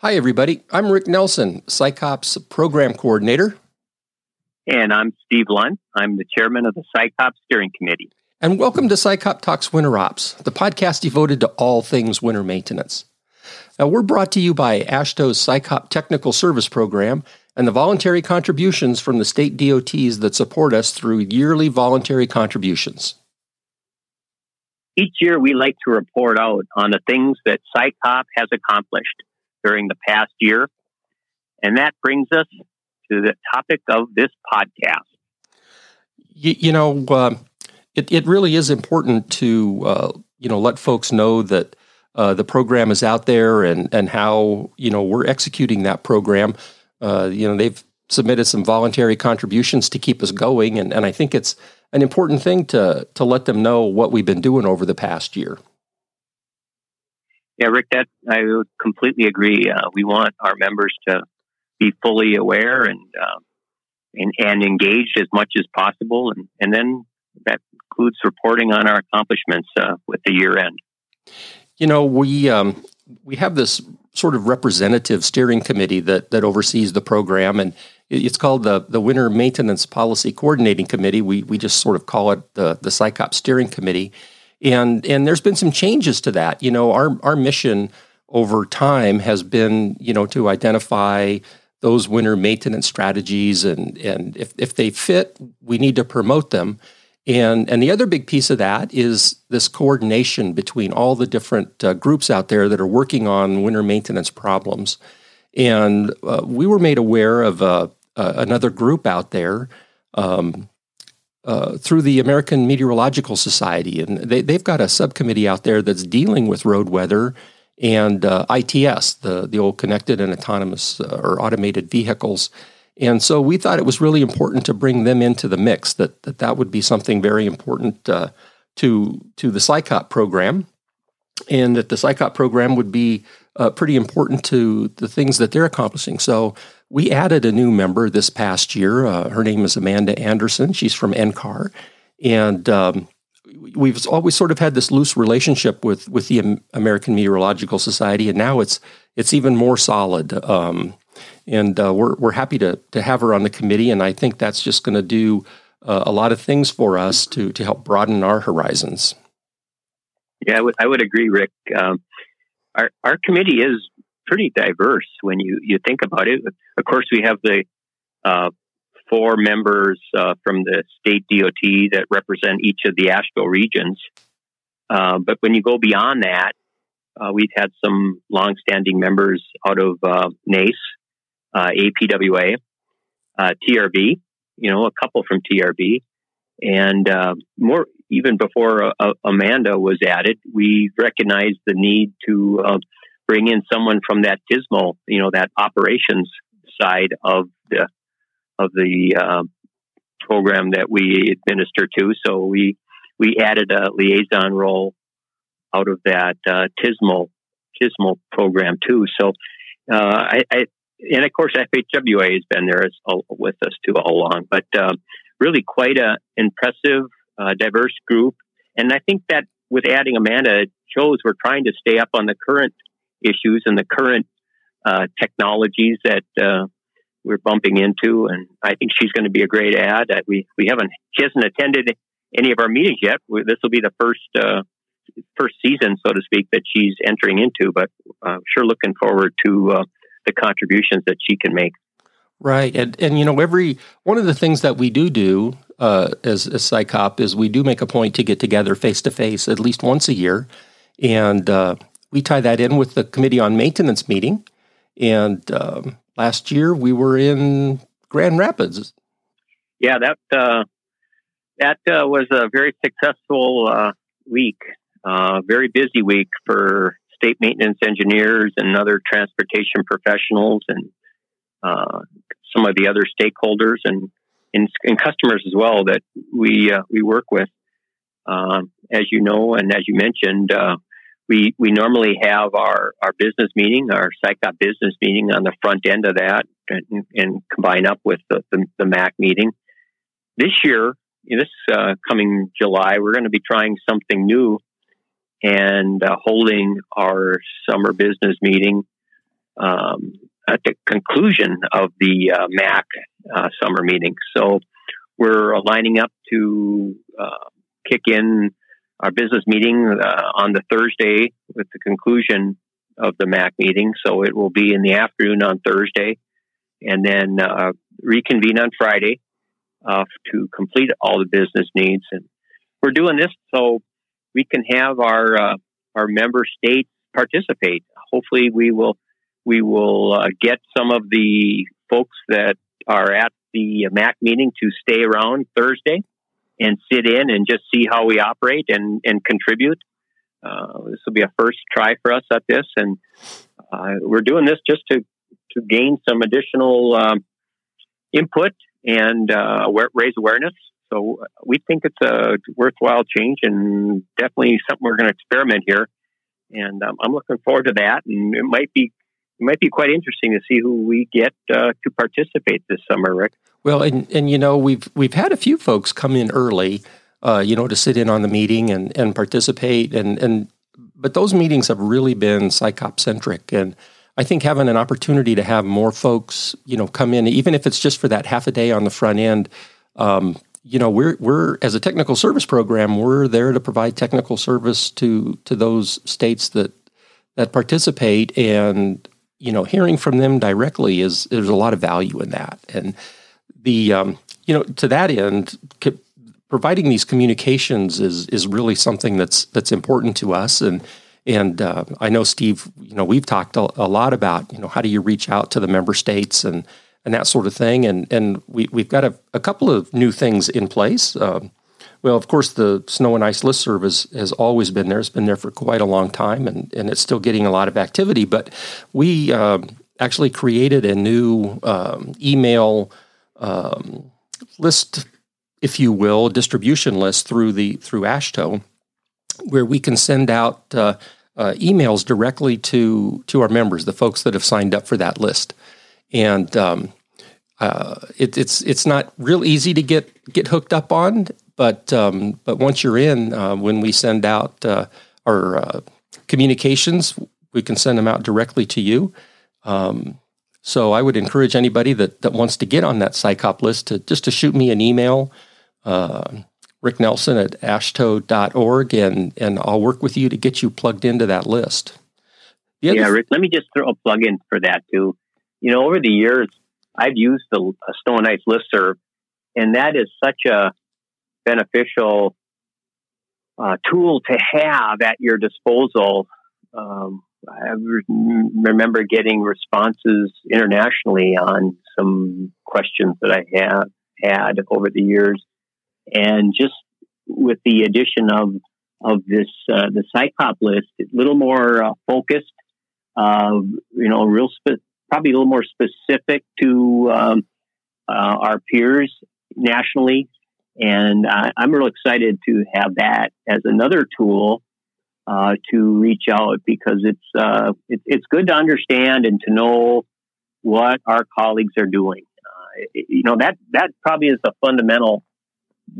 Hi, everybody. I'm Rick Nelson, SICOPs Program Coordinator. And I'm Steve Lund. I'm the chairman of the SICOPs Steering Committee. And welcome to SICOP Talks Winter Ops, the podcast devoted to all things winter maintenance. Now, we're brought to you by AASHTO's SICOP Technical Service Program and the voluntary contributions from the state DOTs that support us through yearly voluntary contributions. Each year, we like to report out on the things that SICOP has accomplished during the past year. And that brings us to the topic of this podcast. You, you know, uh, it, it really is important to, uh, you know, let folks know that uh, the program is out there and, and how, you know, we're executing that program. Uh, you know, they've submitted some voluntary contributions to keep us going. And, and I think it's an important thing to, to let them know what we've been doing over the past year. Yeah, Rick, that I would completely agree. Uh, we want our members to be fully aware and, uh, and, and engaged as much as possible, and and then that includes reporting on our accomplishments uh, with the year end. You know, we um, we have this sort of representative steering committee that that oversees the program, and it's called the the Winter Maintenance Policy Coordinating Committee. We we just sort of call it the the SICOP Steering Committee and and there's been some changes to that. You know, our our mission over time has been you know to identify those winter maintenance strategies and and if if they fit, we need to promote them. And and the other big piece of that is this coordination between all the different uh, groups out there that are working on winter maintenance problems. And uh, we were made aware of uh, uh another group out there um, uh, through the American Meteorological Society, and they, they've got a subcommittee out there that's dealing with road weather and uh, ITS, the the old connected and autonomous uh, or automated vehicles. And so we thought it was really important to bring them into the mix. That that, that would be something very important uh, to to the SICOP program, and that the SICOP program would be uh, pretty important to the things that they're accomplishing. So we added a new member this past year. Uh, her name is Amanda Anderson. She's from NCAR. And um, we've always sort of had this loose relationship with, with the American Meteorological Society, and now it's it's even more solid. Um, and uh, we're we're happy to to have her on the committee, and I think that's just going to do uh, a lot of things for us to to help broaden our horizons. Yeah, I would I would agree, Rick. Um, our our committee is pretty diverse when you, you think about it. Of course, we have the uh, four members uh, from the state DOT that represent each of the AASHTO regions. Uh, but when you go beyond that, uh, we've had some longstanding members out of uh, NACE, uh, APWA, TRB, you know, a couple from TRB. And more, even before Amanda was added, we recognized the need to bring in someone from that TSMO, you know, that operations side of the of the uh, program that we administer to. So we we added a liaison role out of that uh, TSMO TSMO program too. So uh, I, I, and of course FHWA has been there as, uh, with us too all along. But um, really quite a impressive, uh, diverse group. And I think that with adding Amanda, it shows we're trying to stay up on the current issues and the current uh, technologies that uh, we're bumping into. And I think she's going to be a great ad. We we haven't she hasn't attended any of our meetings yet. This will be the first uh, first season, so to speak, that she's entering into. But uh, sure, looking forward to uh, the contributions that she can make. Right, and and you know every one of the things that we do do uh, as as SICOP is we do make a point to get together face to face at least once a year, and uh, we tie that in with the Committee on Maintenance meeting. And um, last year we were in Grand Rapids. Yeah, that uh, that uh, was a very successful uh, week, uh, very busy week for state maintenance engineers and other transportation professionals and uh, some of the other stakeholders and, and, and customers as well that we uh, we work with. Um, as you know, and as you mentioned, we we normally have our our business meeting, our SICOP business meeting on the front end of that, and, and combine up with the, the, the MAC meeting. This year, this uh, coming July, we're going to be trying something new and uh, holding our summer business meeting um, at the conclusion of the uh, MAC uh, summer meeting. So we're lining up to uh, kick in our business meeting uh, on the Thursday with the conclusion of the MAC meeting. So it will be in the afternoon on Thursday, and then uh, reconvene on Friday uh, to complete all the business needs. And we're doing this so we can have our uh, our member states participate. Hopefully, we will we will uh, get some of the folks that are at the MAC meeting to stay around Thursday and sit in and just see how we operate and, and contribute. Uh, this will be a first try for us at this, and uh, we're doing this just to to gain some additional um, input and uh, raise awareness. So we think it's a worthwhile change and definitely something we're going to experiment here. And um, I'm looking forward to that. And it might be it might be quite interesting to see who we get uh, to participate this summer, Rick. Well, and and you know we've we've had a few folks come in early, uh, you know, to sit in on the meeting and and participate, and and but those meetings have really been SICOP centric, and I think having an opportunity to have more folks, you know, come in, even if it's just for that half a day on the front end. Um, you know, we're we're as a technical service program, we're there to provide technical service to to those states that that participate, and you know, hearing from them directly is there's a lot of value in that, and the um, you know to that end, co- providing these communications is is really something that's that's important to us, and and uh, I know Steve, you know, we've talked a, a, lot about you know how do you reach out to the member states and and that sort of thing, and and we we've got a, a couple of new things in place. Um, well, of course, the snow and ice list service has always been there. It's been there for quite a long time, and, and it's still getting a lot of activity. But we uh, actually created a new um, email um, list, if you will, distribution list through the through AASHTO, where we can send out uh, uh, emails directly to to our members, the folks that have signed up for that list, and um, uh, it, it's it's not real easy to get get hooked up on. But um, but once you're in, uh, when we send out uh, our uh, communications, we can send them out directly to you. Um, so I would encourage anybody that, that wants to get on that SICOP list to just to shoot me an email, uh, Rick Nelson at aashto.org, and, and I'll work with you to get you plugged into that list. Yeah, Rick, let me just throw a plug in for that too. You know, over the years, I've used the Snow and Ice listserv, and that is such a beneficial uh, tool to have at your disposal. Um, I remember getting responses internationally on some questions that I have had over the years, and just with the addition of of this uh, the SICOP list, a little more uh, focused, uh, you know, real spe- probably a little more specific to um, uh, our peers nationally and uh, I'm real excited to have that as another tool uh, to reach out because it's uh, it, it's good to understand and to know what our colleagues are doing. Uh, you know that that probably is the fundamental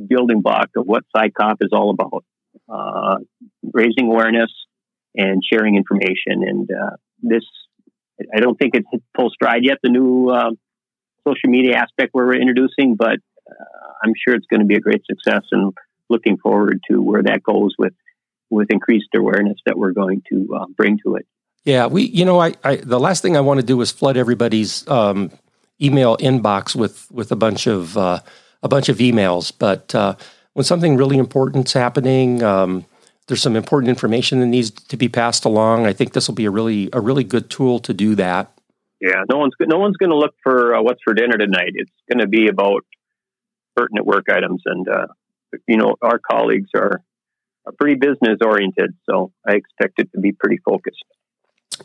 building block of what SICOP is all about: uh, raising awareness and sharing information. And uh, this, I don't think it's full stride yet. The new social media aspect where we're introducing, but I'm sure it's going to be a great success and looking forward to where that goes with with increased awareness that we're going to uh, bring to it. Yeah, we you know I, I the last thing I want to do is flood everybody's um, email inbox with with a bunch of uh, a bunch of emails, but uh, when something really important's happening. Um, there's some important information that needs to be passed along. I think this will be a really a really good tool to do that. Yeah, no one's no one's going to look for uh, what's for dinner tonight. It's going to be about pertinent work items. And, uh, you know, our colleagues are, are pretty business oriented. So I expect it to be pretty focused.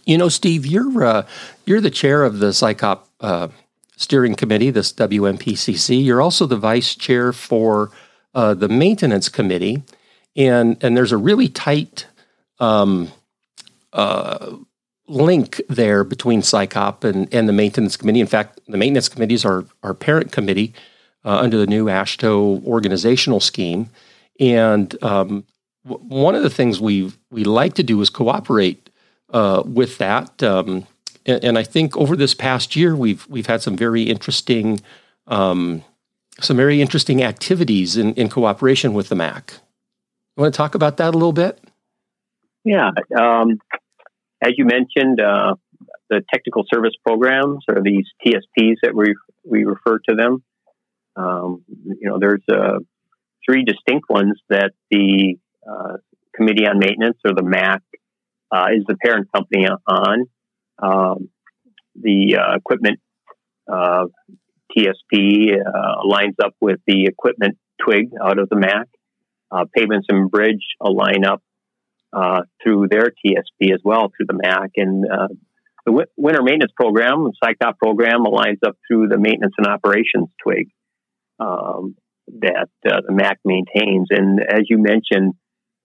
You know, Steve, you're, uh, you're the chair of the SICOP uh, steering committee, this WMPCC. You're also the vice chair for uh, the maintenance committee. And, and there's a really tight um, uh, link there between SICOP and, and the maintenance committee. In fact, the maintenance committee is our, our parent committee uh, under the new AASHTO organizational scheme. And um, w- one of the things we we like to do is cooperate uh, with that. Um, and, and, I think over this past year, we've we've had some very interesting, um, some very interesting activities in, in cooperation with the MAC. You want to talk about that a little bit? Yeah, um, as you mentioned, uh, the technical service programs or these TSPs that we we refer to them. Um, you know, there's uh, three distinct ones that the uh, Committee on Maintenance or the MAC uh, is the parent company on. Um, the uh, equipment uh, TSP uh, lines up with the equipment twig out of the MAC. pavements and bridge align up through their TSP as well through the MAC. And the winter maintenance program, the SICOP program, aligns up through the maintenance and operations twig um, that uh, the MAC maintains. And as you mentioned,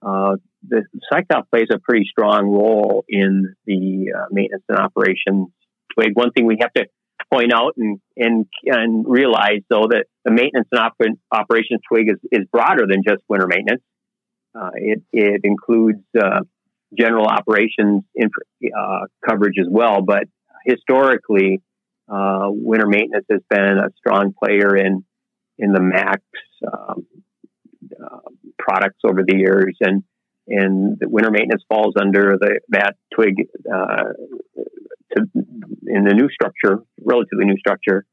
uh, the SICOP plays a pretty strong role in the uh, maintenance and operations twig. One thing we have to point out and and, and realize, though, that the maintenance and op- operations twig is, is broader than just winter maintenance. Uh, it, it includes uh, general operations uh, coverage as well. But historically, uh, winter maintenance has been a strong player in in the MAC's um, uh, products over the years, and and the winter maintenance falls under the that twig uh, to, in the new structure, relatively new structure.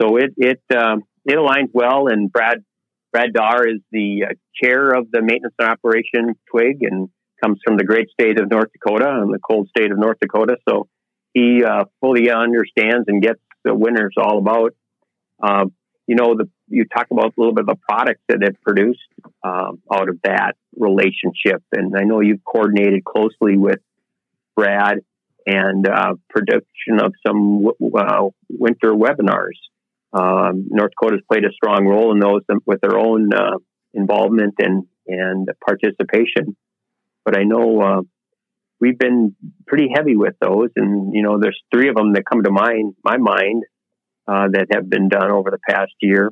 So it it um, it aligns well, and Brad Brad Darr is the uh, chair of the maintenance and operation twig, and comes from the great state of North Dakota and the cold state of North Dakota. So he uh, fully understands and gets the winters all about. Uh, you know, the, you talk about a little bit of the products that it produced um, out of that relationship. And I know you've coordinated closely with Brad and uh, production of some w- winter webinars. Um, North Dakota's played a strong role in those with their own uh, involvement and, and participation but I know uh, we've been pretty heavy with those, and you know, there's three of them that come to mind, my mind, uh, that have been done over the past year,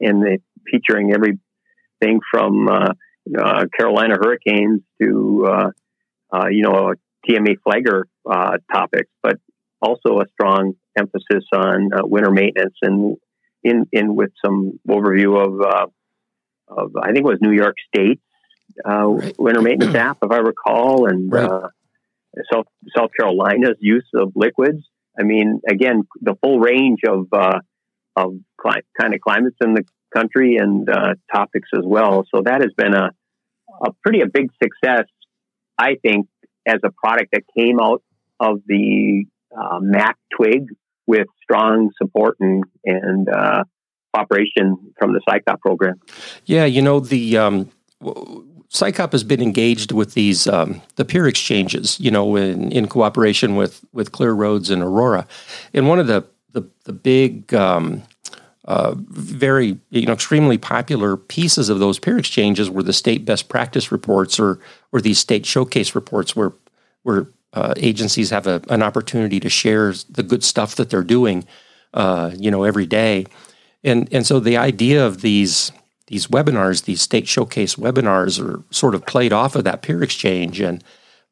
and they featuring everything from uh, uh Carolina hurricanes to uh, uh, you know TMA flagger topics, but also a strong emphasis on winter maintenance and in in with some overview of of I think it was New York State uh, right. winter maintenance app, if I recall, and right. uh, South South Carolina's use of liquids. I mean, again, the full range of uh, of cli- kind of climates in the country and uh, topics as well. So that has been a a pretty a big success, I think, as a product that came out of the uh, MAC twig with strong support and and uh, operation from the SICOP program. Yeah, you know the um, SICOP has been engaged with these um, the peer exchanges, you know, in, in cooperation with with Clear Roads and Aurora, and one of the the, the big um, uh, very you know extremely popular pieces of those peer exchanges were the state best practice reports or or these state showcase reports where where uh, agencies have a, an opportunity to share the good stuff that they're doing, uh, you know, every day, and and so the idea of these these webinars, these state showcase webinars, are sort of played off of that peer exchange, and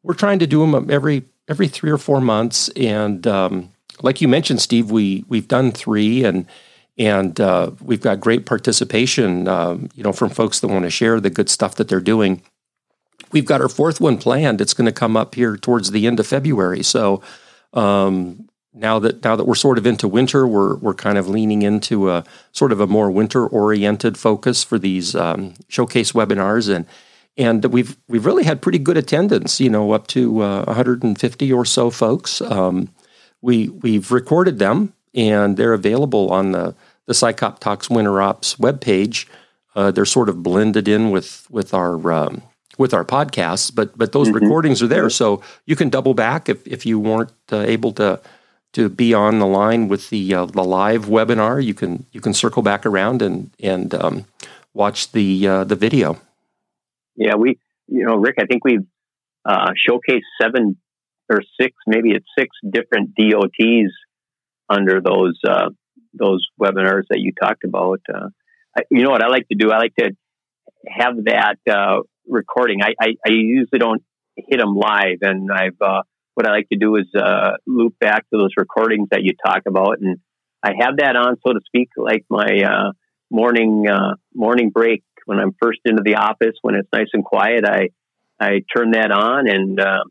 we're trying to do them every every three or four months. And um, like you mentioned, Steve, we we've done three, and and uh, we've got great participation, um, you know, from folks that want to share the good stuff that they're doing. We've got our fourth one planned. It's going to come up here towards the end of February. So um, now that now that we're sort of into winter, we're we're kind of leaning into a sort of a more winter oriented focus for these um, showcase webinars, and and we've we've really had pretty good attendance. You know, up to uh, 150 or so folks. Um, we we've recorded them, and they're available on the the SICOP Talks Winter Ops webpage. Uh, they're sort of blended in with with our um, with our podcasts, but but those mm-hmm. recordings are there, so you can double back if if you weren't uh, able to to be on the line with the uh, the live webinar, you can you can circle back around and and um, watch the uh, the video. Yeah, we you know Rick, I think we've uh, showcased seven or six, maybe it's six different DOTs under those uh, those webinars that you talked about. Uh, I, you know what I like to do? I like to have that uh, recording. I, I, I usually don't hit them live, and I've what I like to do is uh, loop back to those recordings that you talk about, and I have that on, so to speak, like my uh, morning uh, morning break when I'm first into the office when it's nice and quiet. I I turn that on, and uh,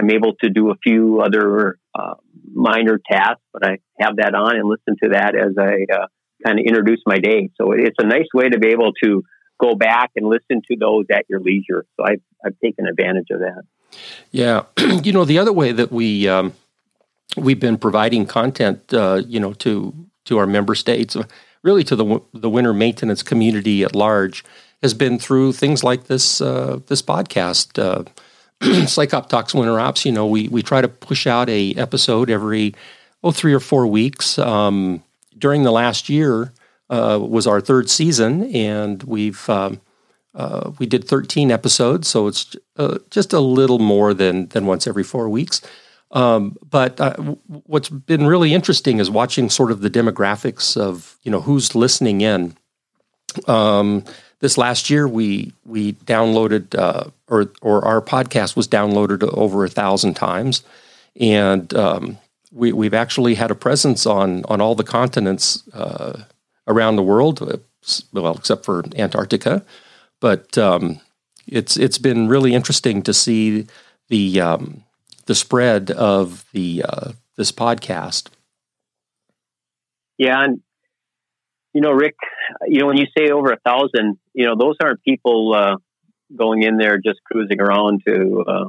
I'm able to do a few other uh, minor tasks, but I have that on and listen to that as I uh, kind of introduce my day. So it's a nice way to be able to go back and listen to those at your leisure. So I've, I've taken advantage of that. Yeah. you know, the other way that we, um, we've been providing content, uh, you know, to, to our member states, really to the, the winter maintenance community at large, has been through things like this, uh, this podcast. Uh, SICOP Talks Winter Ops, you know, we, we try to push out a episode every, oh, three or four weeks. Um, during the last year, uh, was our third season, and we've um, uh, we did 13 episodes, so it's uh, just a little more than than once every four weeks. Um, but uh, what's been really interesting is watching sort of the demographics of you know who's listening in. Um, this last year, we we downloaded uh, or or our podcast was downloaded over a thousand times, and um, we, we've actually had a presence on on all the continents uh, around the world, uh, well, except for Antarctica. But um, it's it's been really interesting to see the um, the spread of the uh, this podcast. Yeah, and you know, Rick, you know, when you say over a thousand, you know, those aren't people uh, going in there just cruising around to uh,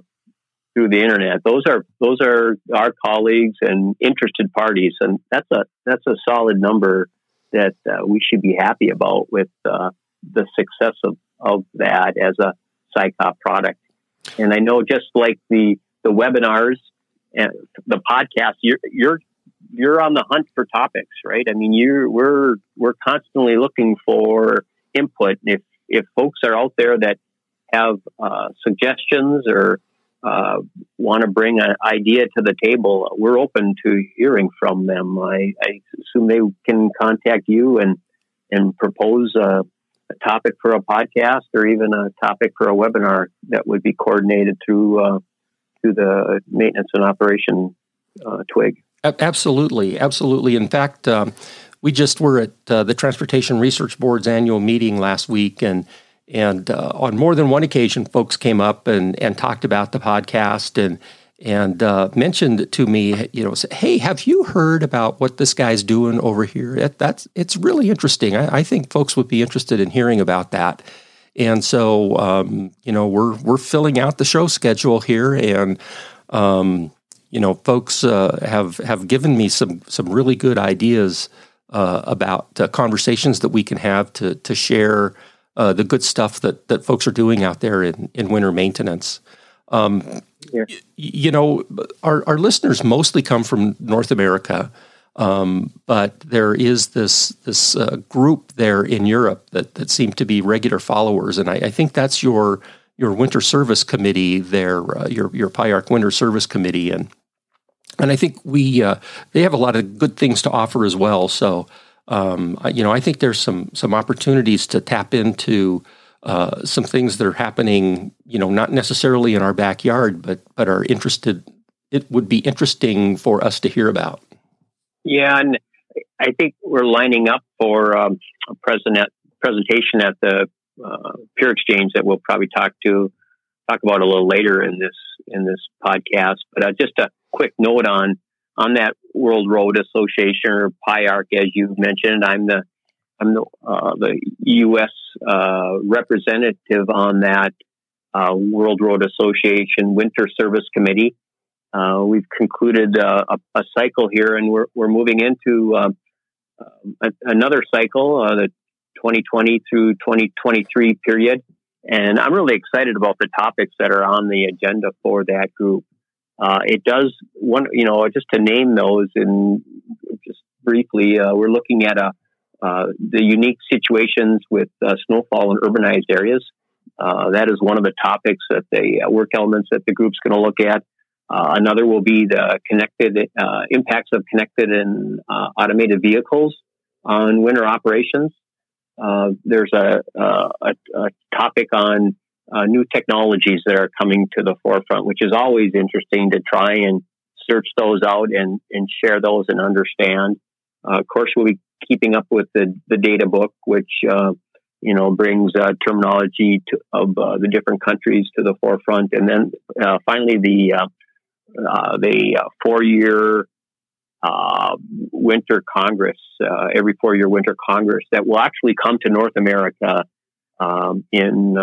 through the internet. Those are those are our colleagues and interested parties, and that's a that's a solid number that uh, we should be happy about with uh, the success of, of that as a SICOP product. And I know just like the, the webinars and the podcast, you're, you're, you're on the hunt for topics, right? I mean, you we're, we're constantly looking for input. If, if folks are out there that have uh, suggestions or uh, want to bring an idea to the table, we're open to hearing from them. I, I assume they can contact you and and propose a, a, topic for a podcast or even a topic for a webinar that would be coordinated through uh, through the maintenance and operation uh, twig. Absolutely, absolutely. In fact. Um, we just were at uh, the Transportation Research Board's annual meeting last week, and and uh, on more than one occasion, folks came up and, and talked about the podcast and and uh, mentioned to me, you know, say, hey, have you heard about what this guy's doing over here? It, that's it's really interesting. I, I, think folks would be interested in hearing about that. And so, um, you know, we're we're filling out the show schedule here, and um, you know, folks uh, have have given me some some really good ideas uh, about uh, conversations that we can have to to share uh, the good stuff that that folks are doing out there in, in winter maintenance. Um, you know, our, our listeners mostly come from North America, um, but there is this this uh, group there in Europe that that seem to be regular followers, and I, I think that's your your winter service committee there, uh, your your PIARC winter service committee, and and I think we uh, they have a lot of good things to offer as well. So um, you know, I think there's some some opportunities to tap into uh, some things that are happening. You know, not necessarily in our backyard, but but are interested. It would be interesting for us to hear about. Yeah, and I think we're lining up for um, a present, presentation at the uh, Peer Exchange that we'll probably talk to talk about a little later in this in this podcast. But uh, just a quick note on on that World Road Association or PIARC, as you mentioned. I'm the I'm the, uh, the U.S. Uh, representative on that uh, World Road Association Winter Service Committee. Uh, we've concluded uh, a, a, cycle here, and we're we're moving into uh, a, another cycle, the 2020 through 2023 period. And I'm really excited about the topics that are on the agenda for that group. It does one, you know, just to name those and just briefly, we're looking at a, uh, the unique situations with uh, snowfall in urbanized areas. Uh, that is one of the topics that the uh, work elements that the group's going to look at. another will be the connected impacts of connected and automated vehicles on winter operations. there's a, a, a, topic on uh, new technologies that are coming to the forefront, which is always interesting to try and search those out and, and share those and understand. Uh, of course, we'll be keeping up with the, the data book, which uh, you know brings uh, terminology to, of uh, the different countries to the forefront, and then uh, finally the the four year winter congress, every four year winter congress that will actually come to North America um, in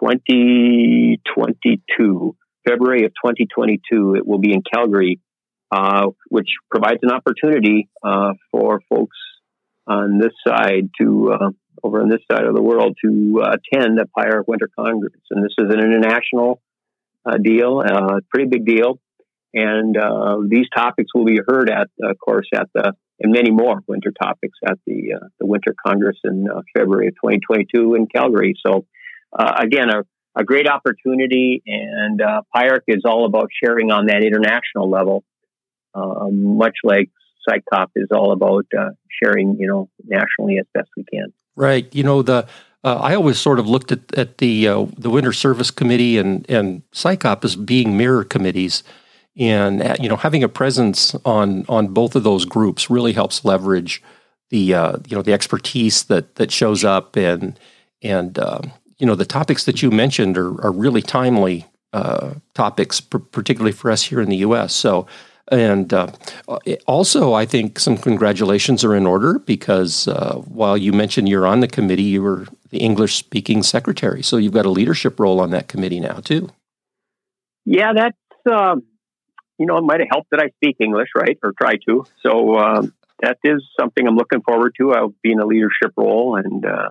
2022. February of 2022, it will be in Calgary, uh, which provides an opportunity uh, for folks on this side to uh, over on this side of the world to uh, attend the PIARC Winter Congress. And this is an international uh, deal, uh, pretty big deal. And these topics will be heard at, of course, at the and many more winter topics at the the Winter Congress in February of 2022 in Calgary. So again, a a great opportunity, and uh, PIARC is all about sharing on that international level, um, much like SICOP is all about uh, sharing, you know, nationally as best we can. Right. You know, the uh, I always sort of looked at, at the uh, the Winter Service Committee and and SICOP as being mirror committees, and uh, you know having a presence on on both of those groups really helps leverage the uh, you know the expertise that that shows up and and um, you know the topics that you mentioned are are really timely uh, topics, particularly for us here in the U.S. So and uh, also, I think some congratulations are in order because uh, while you mentioned you're on the committee, you were the English speaking secretary. So you've got a leadership role on that committee now, too. Yeah, that's, um, you know, it might have helped that I speak English, right? Or try to. So um, that is something I'm looking forward to. I'll be in a leadership role. And uh,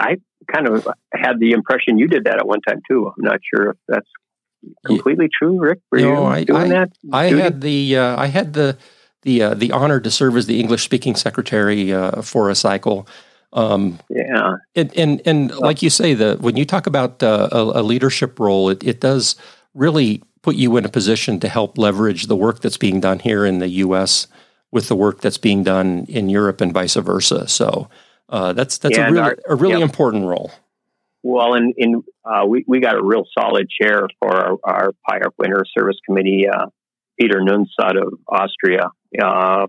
I kind of had the impression you did that at one time, too. I'm not sure if that's completely true, Rick? Were no, you I, doing I, that? I had the uh, I had the the uh, the honor to serve as the English speaking secretary uh, for a cycle. Um, yeah, and and, and like you say, the when you talk about uh, a, a, leadership role, it, it does really put you in a position to help leverage the work that's being done here in the U.S. with the work that's being done in Europe and vice versa. So uh, that's that's yeah, a really our, a really yeah. important role. Well, in, in uh, we, we got a real solid chair for our, our PIARC Winter Service Committee, uh, Peter Nunz out of Austria, uh,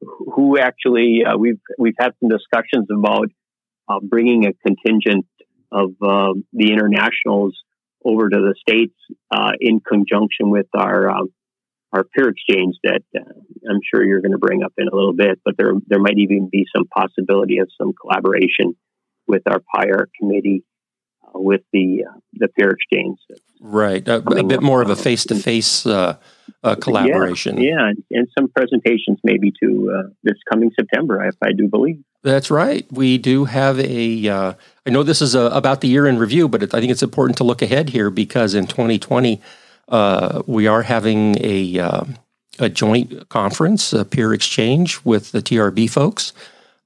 who actually uh, we've we've had some discussions about uh, bringing a contingent of um, the internationals over to the states uh, in conjunction with our um, our peer exchange that I'm sure you're going to bring up in a little bit, but there there might even be some possibility of some collaboration with our PIARC committee with the uh, the peer exchange. Right, a, a bit more of a face to face collaboration. Yeah, yeah, and some presentations maybe to uh, this coming September, if I do believe. That's right. We do have a. Uh, I know this is a, about the year in review, but it, I think it's important to look ahead here because in 2020 uh, we are having a um, a joint conference, a peer exchange with the TRB folks.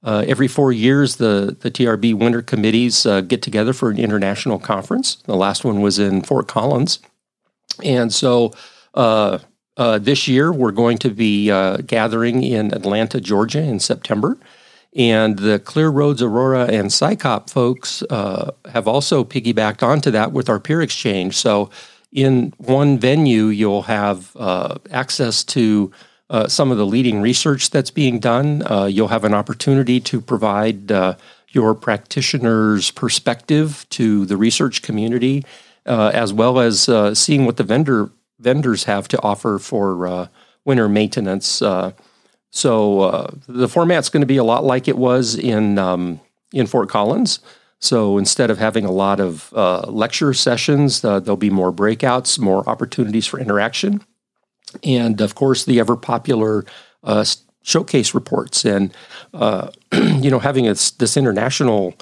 Uh, every four years, the, the TRB winter committees uh, get together for an international conference. The last one was in Fort Collins. And so uh, uh this year, we're going to be uh, gathering in Atlanta, Georgia in September. And the Clear Roads Aurora and SICOP folks uh, have also piggybacked onto that with our peer exchange. So in one venue, you'll have access to uh, some of the leading research that's being done. Uh, you'll have an opportunity to provide uh, your practitioner's perspective to the research community, uh, as well as uh, seeing what the vendor vendors have to offer for uh, winter maintenance. so the format's going to be a lot like it was in um, in Fort Collins. So instead of having a lot of lecture sessions, there'll be more breakouts, more opportunities for interaction and of course the ever popular uh, showcase reports and uh, you know having this international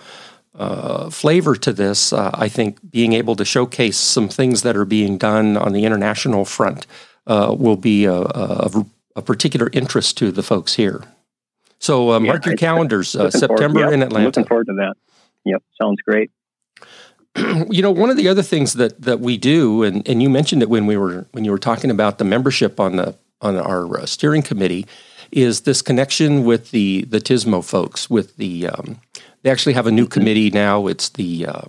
uh, flavor to this uh, i think being able to showcase some things that are being done on the international front uh, will be a, a, a, particular interest to the folks here. So uh, mark yeah, your calendars september forward, in atlanta looking forward to that. Yep sounds great you know, one of the other things that that we do, and, and you mentioned it when we were when you were talking about the membership on the on our uh, steering committee, is this connection with the the TSMO folks. With the um, they actually have a new committee now. It's the uh,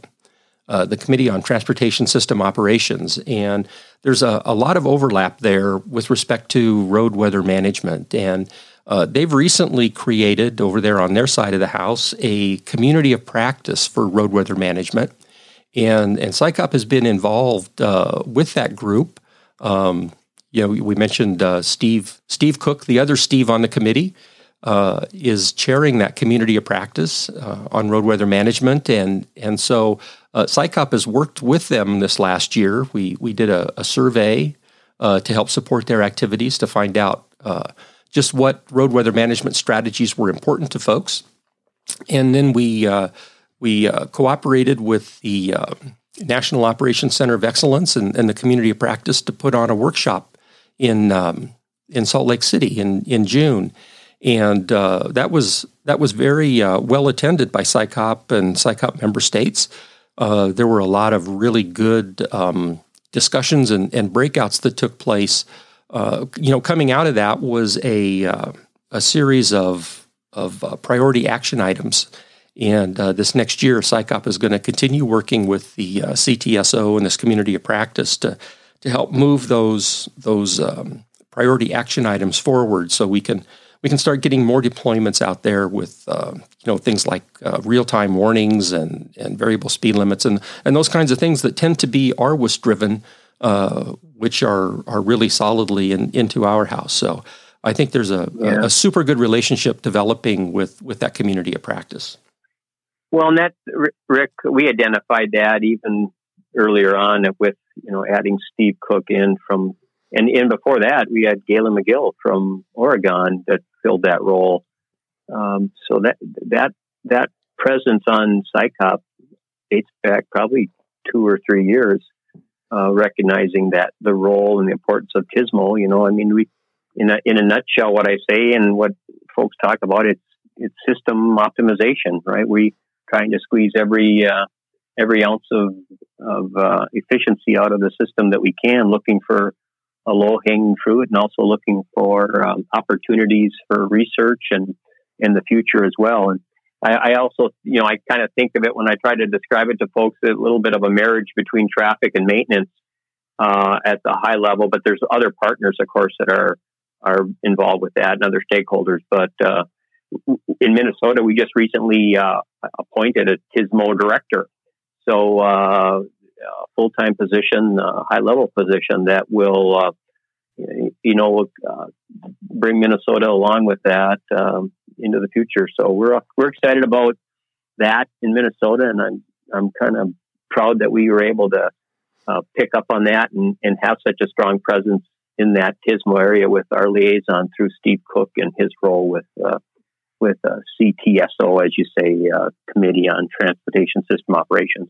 uh, the Committee on Transportation System Operations. And there's a, a, lot of overlap there with respect to road weather management. And uh, they've recently created over there on their side of the house a community of practice for road weather management. And, and SICOP has been involved uh, with that group. Um, you know, we mentioned uh, Steve Steve Cook, the other Steve on the committee, uh, is chairing that community of practice uh, on road weather management, and and so uh, SICOP has worked with them this last year. We we did a, a survey uh, to help support their activities to find out uh, just what road weather management strategies were important to folks, and then we uh, we cooperated with the National Operations Center of Excellence and, and, the community of practice to put on a workshop in um, in Salt Lake City in in June and uh, that was that was very uh, well attended by SICOP and SICOP member states. Uh, there were a lot of really good um, discussions and, and, breakouts that took place. Uh, you know, coming out of that was a uh, a series of of uh, priority action items. And this next year, SICOP is going to continue working with the CTSO and this community of practice to to help move those those um, priority action items forward, so we can we can start getting more deployments out there with uh, you know things like uh, real time warnings and and variable speed limits and and those kinds of things that tend to be RWIS driven, uh, which are are really solidly in, into our house. So I think there's a, yeah. a, a, super good relationship developing with with that community of practice. Well, and that Rick, we identified that even earlier on with you know adding Steve Cook in from and in before that, we had Galen McGill from Oregon that filled that role. Um, so that that that presence on SICOP dates back probably two or three years, uh, recognizing that the role and the importance of TSMO. You know, I mean, we in a, in a nutshell, what I say and what folks talk about it's it's system optimization, right? We trying to squeeze every uh, every ounce of of uh, efficiency out of the system that we can, looking for a low hanging fruit and also looking for um, opportunities for research and in the future as well. And I, I also, you know, I kind of think of it when I try to describe it to folks a little bit of a marriage between traffic and maintenance uh, at the high level. But there's other partners, of course, that are are involved with that and other stakeholders. But uh, in Minnesota, we just recently uh, appointed a TSMO director. So uh, a full time position, a high level position that will, uh, you know, uh, bring Minnesota along with that um, into the future. So we're we're excited about that in Minnesota, and I'm I'm kind of proud that we were able to uh, pick up on that and, and have such a strong presence in that TSMO area with our liaison through Steve Cook and his role with with uh, CTSO, as you say, uh, Committee on Transportation System Operations.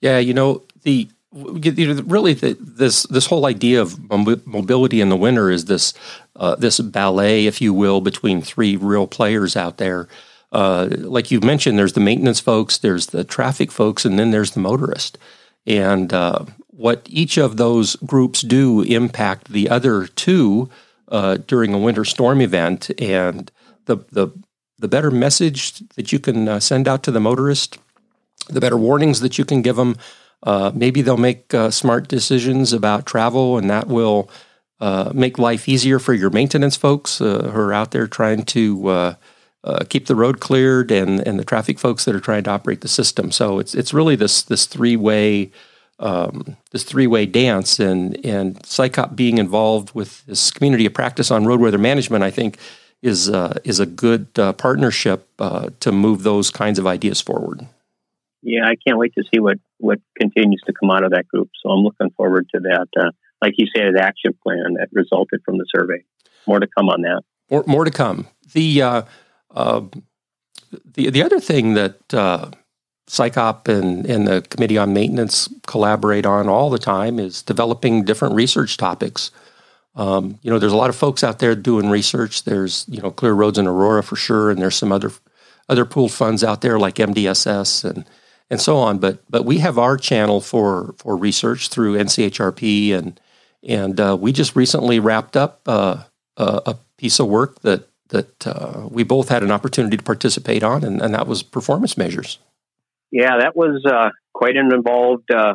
Yeah, you know the really the, this this whole idea of mobility in the winter is this uh, this ballet, if you will, between three real players out there. Uh, like you mentioned, there's the maintenance folks, there's the traffic folks, and then there's the motorist. And uh, what each of those groups do impact the other two uh, during a winter storm event. And the the the better message that you can uh, send out to the motorist, the better warnings that you can give them uh, maybe they'll make uh, smart decisions about travel, and that will uh, make life easier for your maintenance folks uh, who are out there trying to uh, keep the road cleared, and, and the traffic folks that are trying to operate the system. So it's it's really this this three way um, this three way dance, and and SICOP being involved with this community of practice on road weather management, I think. Is is a good partnership to move those kinds of ideas forward yeah, I can't wait to see what what continues to come out of that group. So I'm looking forward to that. Uh, like you said, an action plan that resulted from the survey. More to come on that. More, more to come. The uh, uh, the the other thing that uh, SICOP and, and the Committee on Maintenance collaborate on all the time is developing different research topics. Um, you know, there's a lot of folks out there doing research. There's you know Clear Roads in Aurora for sure, and there's some other other pooled funds out there like MDSS and and so on. But but we have our channel for for research through NCHRP, and and uh, we just recently wrapped up uh, a, a, piece of work that that uh, we both had an opportunity to participate on, and, and that was performance measures. Yeah, that was uh, quite an involved, uh,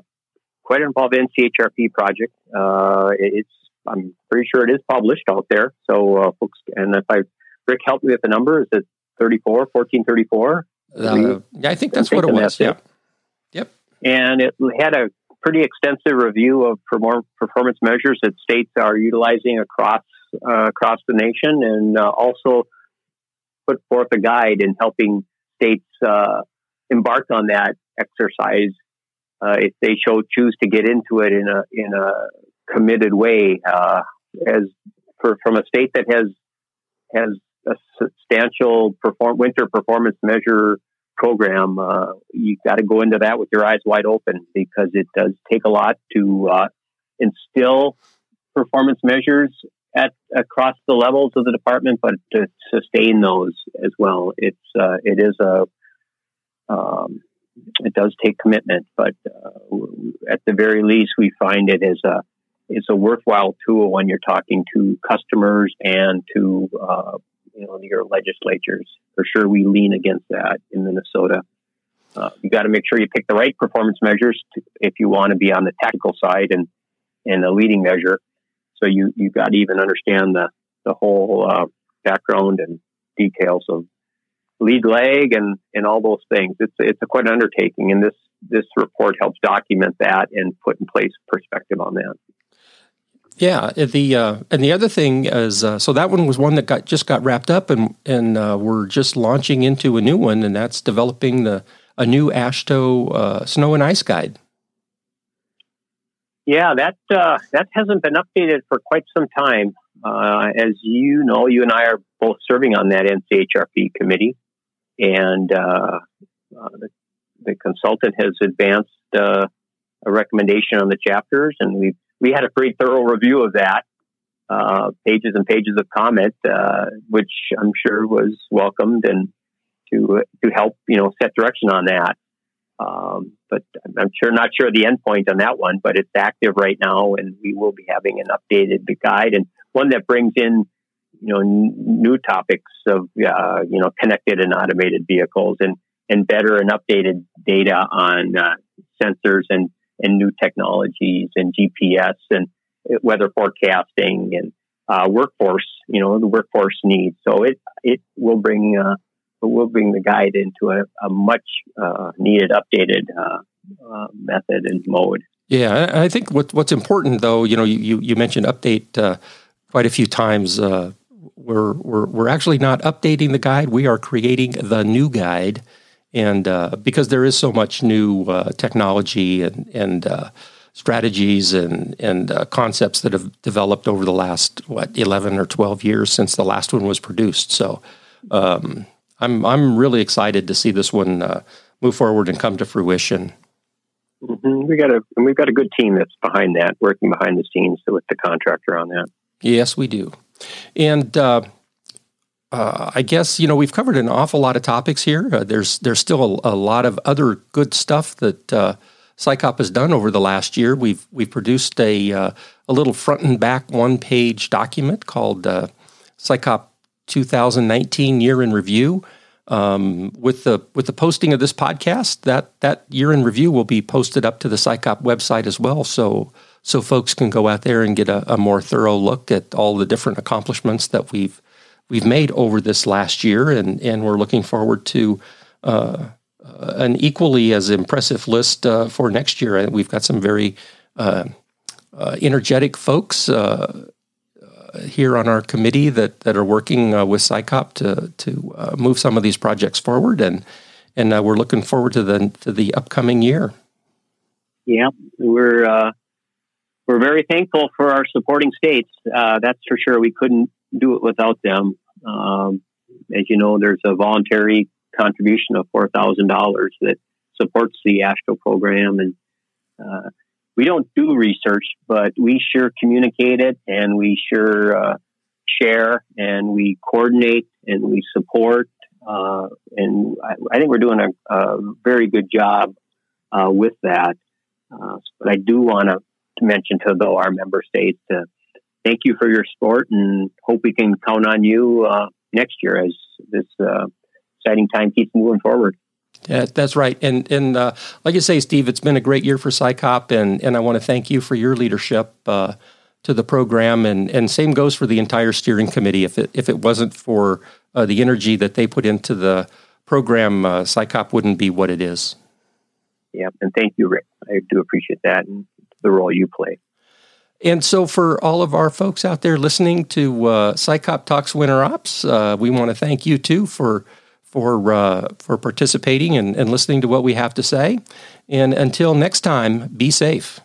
quite an involved NCHRP project. Uh, it's I'm pretty sure it is published out there. So uh, folks, and if I Rick helped me with the number, is it 34, 1434? Uh, yeah, I think that's what it was. Yeah. Yep. And it had a pretty extensive review of performance measures that states are utilizing across uh, across the nation, and uh, also put forth a guide in helping states uh, embark on that exercise uh, if they show choose to get into it in a in a committed way. Uh, as for, from a state that has has a substantial perform winter performance measure program, uh, you got to go into that with your eyes wide open because it does take a lot to uh, instill performance measures at across the levels of the department, but to sustain those as well. It's uh, it is a um, it does take commitment, but uh, at the very least, we find it as a is a worthwhile tool when you're talking to customers and to uh, you know your legislatures. For sure, we lean against that in Minnesota. Uh, you got to make sure you pick the right performance measures to, if you want to be on the tactical side and and a leading measure. So you you got to even understand the the whole uh, background and details of lead leg and and all those things. It's it's a quite an undertaking, and this this report helps document that and put in place perspective on that. Yeah, the uh, and the other thing is uh, so that one was one that got just got wrapped up, and and uh, we're just launching into a new one, and that's developing the a new AASHTO uh, snow and ice guide. Yeah, that uh, that hasn't been updated for quite some time. Uh, as you know, you and I are both serving on that NCHRP committee, and the, the, consultant has advanced a recommendation on the chapters, and we've we had a pretty thorough review of that, uh, pages and pages of comment, uh, which I'm sure was welcomed and to to help you know set direction on that. Um, but I'm sure not sure the end point on that one, but it's active right now, and we will be having an updated guide and one that brings in you know n- new topics of uh, you know connected and automated vehicles and and better and updated data on uh, sensors and and new technologies and GPS and weather forecasting and uh, workforce, you know, the workforce needs. So it it will bring uh, will bring the guide into a, a much uh, needed updated uh, uh, method and mode. Yeah, I think what what's important though, you know, you you mentioned update uh, quite a few times. we're we're we're actually not updating the guide. We are creating the new guide and uh, because there is so much new uh, technology and, and uh, strategies and, and uh, concepts that have developed over the last what 11 or 12 years since the last one was produced. So um, I'm, I'm really excited to see this one uh, move forward and come to fruition. Mm-hmm. we got a we've got a good team that's behind that working behind the scenes with the contractor on that. Yes we do. And uh, I guess you know we've covered an awful lot of topics here. Uh, there's there's still a, a, lot of other good stuff that uh, SICOP has done over the last year. We've we've produced a uh, a little front and back one page document called uh, SICOP 2019 Year in Review. Um, with the with the posting of this podcast, that that year in review will be posted up to the SICOP website as well. So so folks can go out there and get a, a more thorough look at all the different accomplishments that we've we've made over this last year, and and we're looking forward to uh, uh an equally as impressive list uh, for next year. And we've got some very uh, uh energetic folks uh, here on our committee that that are working with SICOP to to move some of these projects forward, and and we're looking forward to the to the upcoming year. Yeah, we're we're very thankful for our supporting states. Uh, that's for sure. We couldn't do it without them. Um, as you know, there's a voluntary contribution of four thousand dollars that supports the AASHTO program, and uh, we don't do research, but we sure communicate it, and we sure uh, share, and we coordinate, and we support, uh, and I, I, think we're doing a, a very good job uh, with that. Uh, but I do want to mention to though our member states to thank you for your support and hope we can count on you uh, next year as this uh, exciting time keeps moving forward. Yeah, that's right. And and uh, like I say, Steve, it's been a great year for SICOP, and and I want to thank you for your leadership uh, to the program, and and same goes for the entire steering committee. If it if it wasn't for uh, the energy that they put into the program, uh, SICOP wouldn't be what it is. Yeah, and thank you, Rick. I do appreciate that and the role you play. And so, for all of our folks out there listening to uh, SICOP Talks Winter Ops, uh, we want to thank you too for for uh, for participating and, and listening to what we have to say. And until next time, be safe.